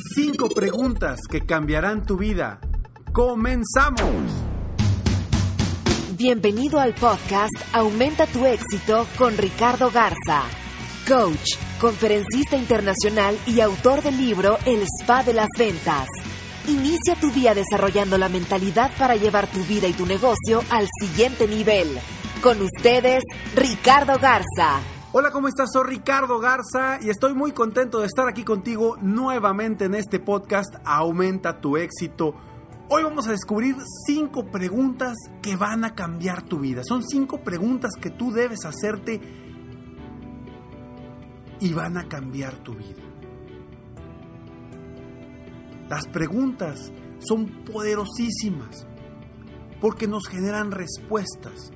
Cinco preguntas que cambiarán tu vida. ¡Comenzamos! Bienvenido al podcast Aumenta tu éxito con Ricardo Garza, coach, conferencista internacional y autor del libro El Spa de las Ventas. Inicia tu día desarrollando la mentalidad para llevar tu vida y tu negocio al siguiente nivel. Con ustedes, Ricardo Garza. Hola, ¿cómo estás? Soy Ricardo Garza y estoy muy contento de estar aquí contigo nuevamente en este podcast Aumenta tu éxito. Hoy vamos a descubrir cinco preguntas que van a cambiar tu vida. Son cinco preguntas que tú debes hacerte y van a cambiar tu vida. Las preguntas son poderosísimas porque nos generan respuestas.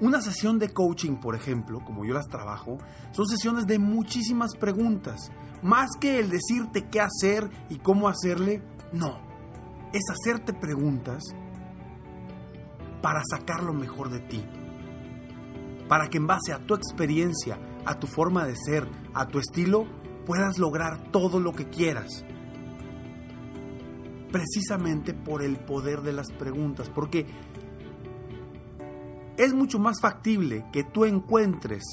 Una sesión de coaching, por ejemplo, como yo las trabajo, son sesiones de muchísimas preguntas. Más que el decirte qué hacer y cómo hacerle, no. Es hacerte preguntas para sacar lo mejor de ti. Para que en base a tu experiencia, a tu forma de ser, a tu estilo, puedas lograr todo lo que quieras. Precisamente por el poder de las preguntas. Porque es mucho más factible que tú encuentres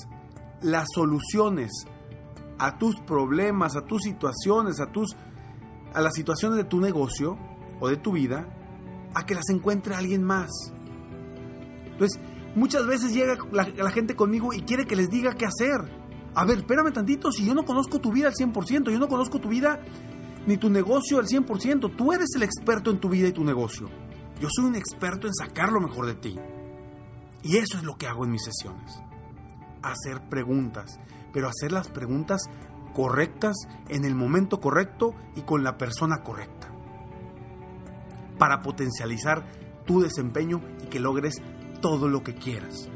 las soluciones a tus problemas, a tus situaciones, a tus a las situaciones de tu negocio o de tu vida, a que las encuentre alguien más. Entonces, muchas veces llega la, la gente conmigo y quiere que les diga qué hacer. A ver, espérame tantito, si yo no conozco tu vida al 100%, yo no conozco tu vida ni tu negocio al 100%, tú eres el experto en tu vida y tu negocio. Yo soy un experto en sacar lo mejor de ti. Y eso es lo que hago en mis sesiones. Hacer preguntas, pero hacer las preguntas correctas en el momento correcto y con la persona correcta. Para potencializar tu desempeño y que logres todo lo que quieras.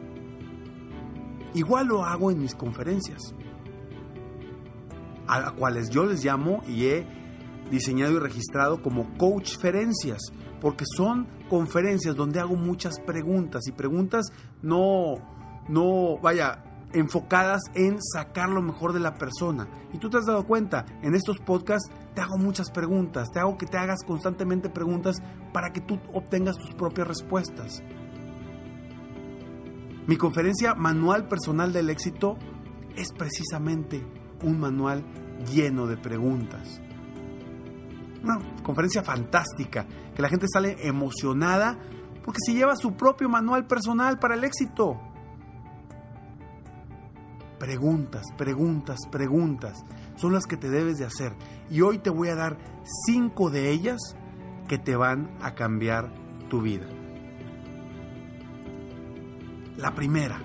Igual lo hago en mis conferencias, a las cuales yo les llamo y he diseñado y registrado como coachferencias, porque son conferencias donde hago muchas preguntas y preguntas no, no, vaya, enfocadas en sacar lo mejor de la persona. Y tú te has dado cuenta, en estos podcasts te hago muchas preguntas, te hago que te hagas constantemente preguntas para que tú obtengas tus propias respuestas. Mi conferencia Manual Personal del Éxito es precisamente un manual lleno de preguntas. Una conferencia fantástica, que la gente sale emocionada porque se lleva su propio manual personal para el éxito. Preguntas, preguntas, preguntas son las que te debes de hacer. Y hoy te voy a dar cinco de ellas que te van a cambiar tu vida. La primera.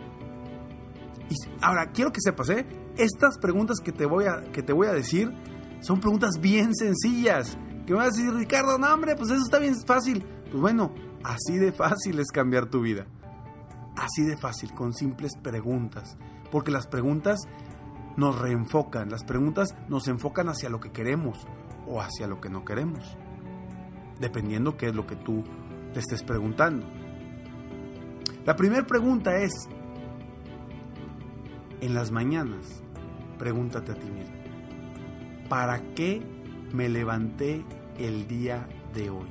Y ahora quiero que sepas, ¿eh? Estas preguntas que te voy a, que te voy a decir son preguntas bien sencillas. Que me vas a decir, Ricardo, no, hombre, pues eso está bien fácil. Pues bueno, así de fácil es cambiar tu vida. Así de fácil, con simples preguntas. Porque las preguntas nos reenfocan, las preguntas nos enfocan hacia lo que queremos o hacia lo que no queremos. Dependiendo qué es lo que tú te estés preguntando. La primera pregunta es, en las mañanas, pregúntate a ti mismo, ¿para qué me levanté el día de hoy?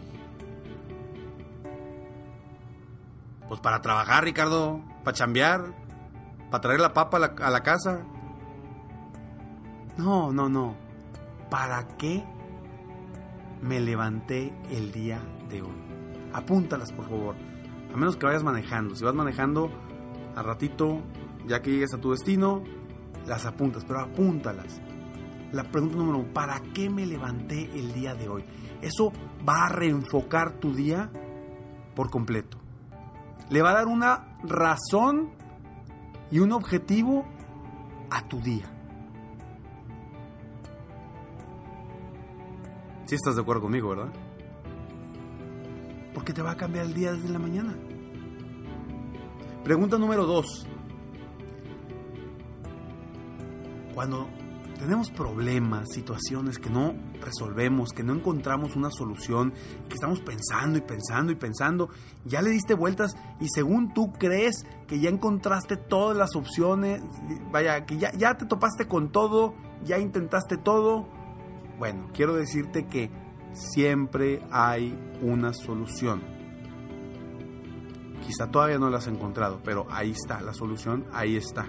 Pues para trabajar, Ricardo, para chambear, para traer la papa a la, a la casa. No, no, no. ¿Para qué me levanté el día de hoy? Apúntalas, por favor. A menos que vayas manejando. Si vas manejando, a ratito, ya que llegues a tu destino, las apuntas, pero apúntalas. La pregunta número uno, ¿para qué me levanté el día de hoy? Eso va a reenfocar tu día por completo. Le va a dar una razón y un objetivo a tu día. Si estás de acuerdo conmigo, ¿verdad? Porque te va a cambiar el día desde la mañana. Pregunta número dos. Cuando tenemos problemas, situaciones que no resolvemos, que no encontramos una solución, que estamos pensando y pensando y pensando, ya le diste vueltas y según tú crees que ya encontraste todas las opciones, vaya, que ya, ya te topaste con todo, ya intentaste todo, bueno, quiero decirte que siempre hay una solución. Quizá todavía no la has encontrado, pero ahí está, la solución ahí está.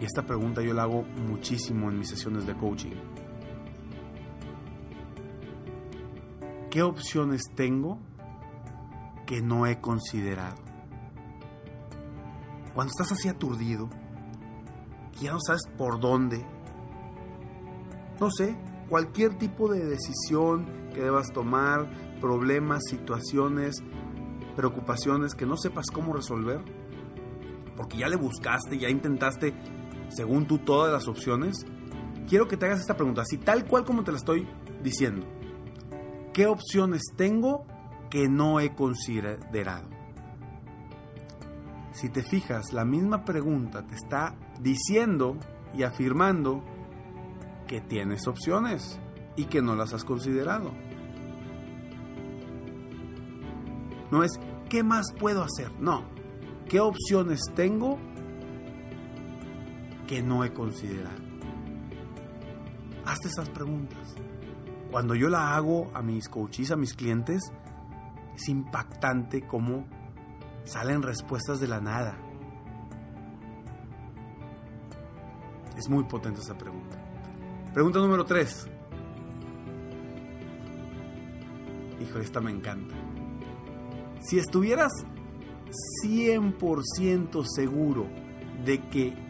Y esta pregunta yo la hago muchísimo en mis sesiones de coaching. ¿Qué opciones tengo que no he considerado? Cuando estás así aturdido, que ya no sabes por dónde, no sé, cualquier tipo de decisión que debas tomar, problemas, situaciones, preocupaciones que no sepas cómo resolver, porque ya le buscaste, ya intentaste según tú todas las opciones, quiero que te hagas esta pregunta, así tal cual como te la estoy diciendo. ¿Qué opciones tengo que no he considerado? Si te fijas, la misma pregunta te está diciendo y afirmando que tienes opciones y que no las has considerado. No es, ¿qué más puedo hacer? No, ¿qué opciones tengo que no he considerado? Hazte esas preguntas. Cuando yo la hago a mis coaches, a mis clientes, es impactante cómo salen respuestas de la nada. Es muy potente esa pregunta. Pregunta número 3. Hijo, esta me encanta. Si estuvieras 100% seguro de que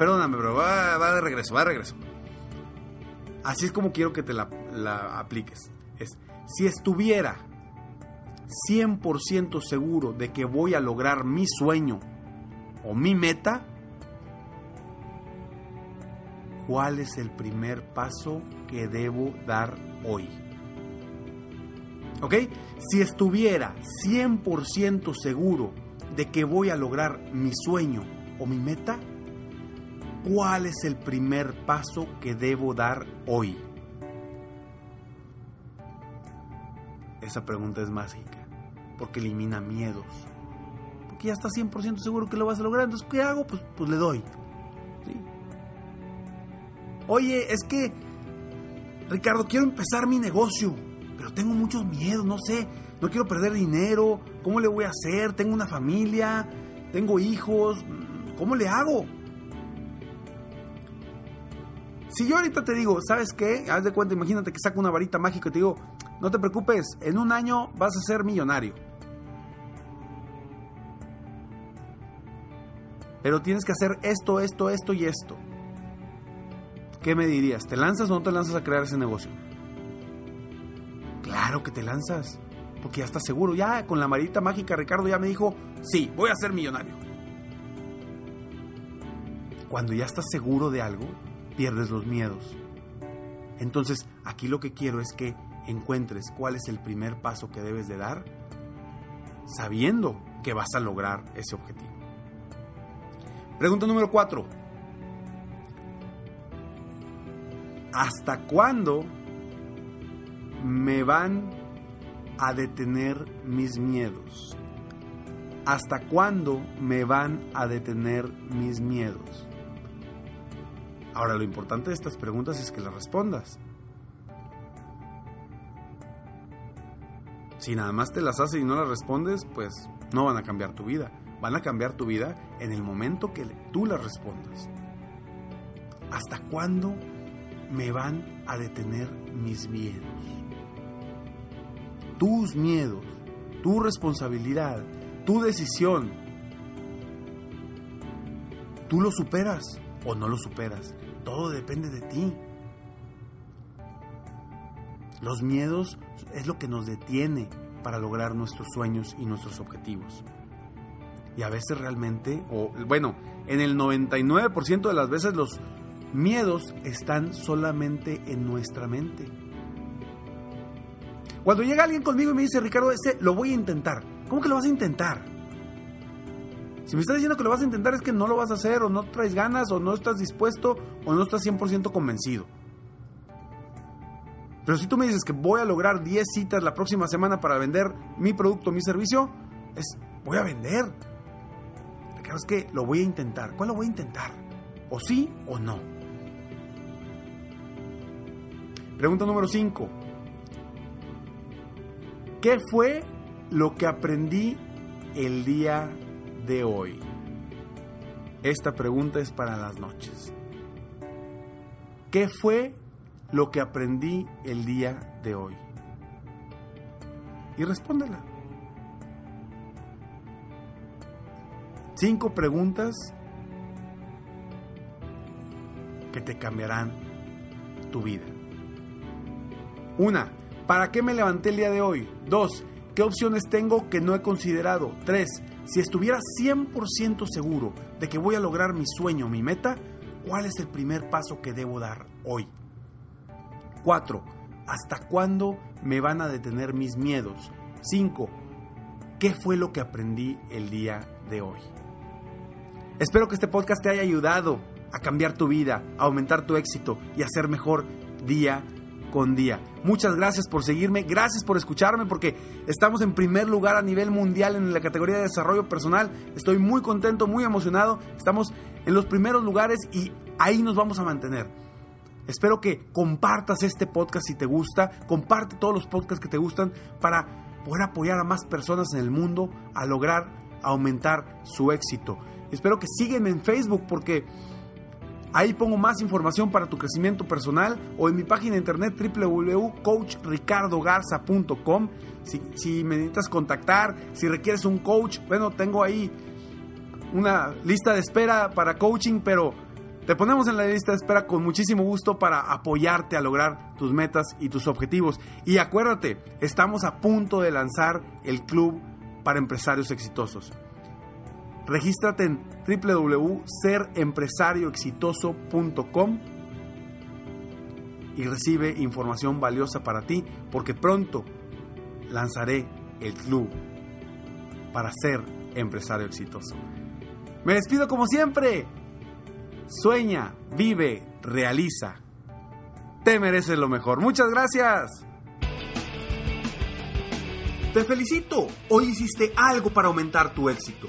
Perdóname, bro, va, va, de regreso, va de regreso. Así es como quiero que te la, la apliques. Es, si estuviera 100% seguro de que voy a lograr mi sueño o mi meta, ¿cuál es el primer paso que debo dar hoy? ¿Ok? Si estuviera 100% seguro de que voy a lograr mi sueño o mi meta, ¿Cuál es el primer paso que debo dar hoy? Esa pregunta es mágica, porque elimina miedos. Porque ya estás 100% seguro que lo vas a lograr, entonces ¿qué hago? Pues, pues le doy. Oye, es que, Ricardo, quiero empezar mi negocio, pero tengo muchos miedos, no sé, no quiero perder dinero, ¿cómo le voy a hacer? Tengo una familia, tengo hijos, ¿cómo le hago? Si yo ahorita te digo, ¿sabes qué? Haz de cuenta, imagínate que saco una varita mágica y te digo, no te preocupes, en un año vas a ser millonario. Pero tienes que hacer esto, esto, esto y esto. ¿Qué me dirías? ¿Te lanzas o no te lanzas a crear ese negocio? Claro que te lanzas, porque ya estás seguro. Ya con la varita mágica Ricardo ya me dijo, sí, voy a ser millonario. Cuando ya estás seguro de algo, pierdes los miedos. Entonces, aquí lo que quiero es que encuentres cuál es el primer paso que debes de dar sabiendo que vas a lograr ese objetivo. Pregunta número 4. ¿Hasta cuándo me van a detener mis miedos? ¿Hasta cuándo me van a detener mis miedos? Ahora, lo importante de estas preguntas es que las respondas. Si nada más te las haces y no las respondes, pues no van a cambiar tu vida. Van a cambiar tu vida en el momento que tú las respondas. ¿Hasta cuándo me van a detener mis miedos. Tus miedos, tu responsabilidad, tu decisión. Tú lo superas o no lo superas. Todo depende de ti. Los miedos es lo que nos detiene para lograr nuestros sueños y nuestros objetivos. Y a veces realmente, o bueno, en el 99% de las veces los miedos están solamente en nuestra mente. Cuando llega alguien conmigo y me dice, Ricardo, este lo voy a intentar. ¿Cómo que lo vas a intentar? Si me estás diciendo que lo vas a intentar es que no lo vas a hacer, o no traes ganas, o no estás dispuesto, o no estás 100% convencido. Pero si tú me dices que voy a lograr 10 citas la próxima semana para vender mi producto, mi servicio, es voy a vender. Claro, es que lo voy a intentar. ¿Cuál lo voy a intentar? ¿O sí o no? Pregunta número 5. ¿Qué fue lo que aprendí el día de hoy? Esta pregunta es para las noches. ¿Qué fue lo que aprendí el día de hoy? Y respóndela. Cinco preguntas que te cambiarán tu vida. Una, ¿para qué me levanté el día de hoy? Dos, ¿qué opciones tengo que no he considerado? Tres, si estuviera 100% seguro de que voy a lograr mi sueño, mi meta, ¿cuál es el primer paso que debo dar hoy? 4. ¿Hasta cuándo me van a detener mis miedos? 5. ¿Qué fue lo que aprendí el día de hoy? Espero que este podcast te haya ayudado a cambiar tu vida, a aumentar tu éxito y a ser mejor día con día. Muchas gracias por seguirme, gracias por escucharme porque estamos en primer lugar a nivel mundial en la categoría de desarrollo personal. Estoy muy contento, muy emocionado. Estamos en los primeros lugares y ahí nos vamos a mantener. Espero que compartas este podcast si te gusta, comparte todos los podcasts que te gustan para poder apoyar a más personas en el mundo a lograr aumentar su éxito. Espero que sígueme en Facebook porque ahí pongo más información para tu crecimiento personal o en mi página de internet www.coachricardogarza.com. Si, me necesitas contactar, si requieres un coach, bueno, tengo ahí una lista de espera para coaching, pero te ponemos en la lista de espera con muchísimo gusto para apoyarte a lograr tus metas y tus objetivos. Y acuérdate, estamos a punto de lanzar el club para empresarios exitosos. Regístrate en www.serempresarioexitoso.com y recibe información valiosa para ti porque pronto lanzaré el club para ser empresario exitoso. Me despido como siempre. Sueña, vive, realiza. Te mereces lo mejor. Muchas gracias. Te felicito. Hoy hiciste algo para aumentar tu éxito.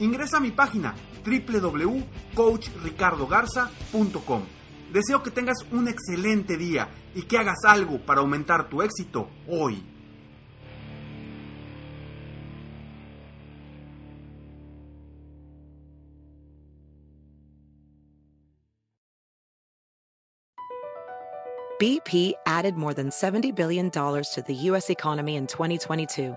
ingresa a mi página www.coachricardogarza.com. Deseo que tengas un excelente día y que hagas algo para aumentar tu éxito hoy. BP added more than $70 billion to the U.S. economy in 2022.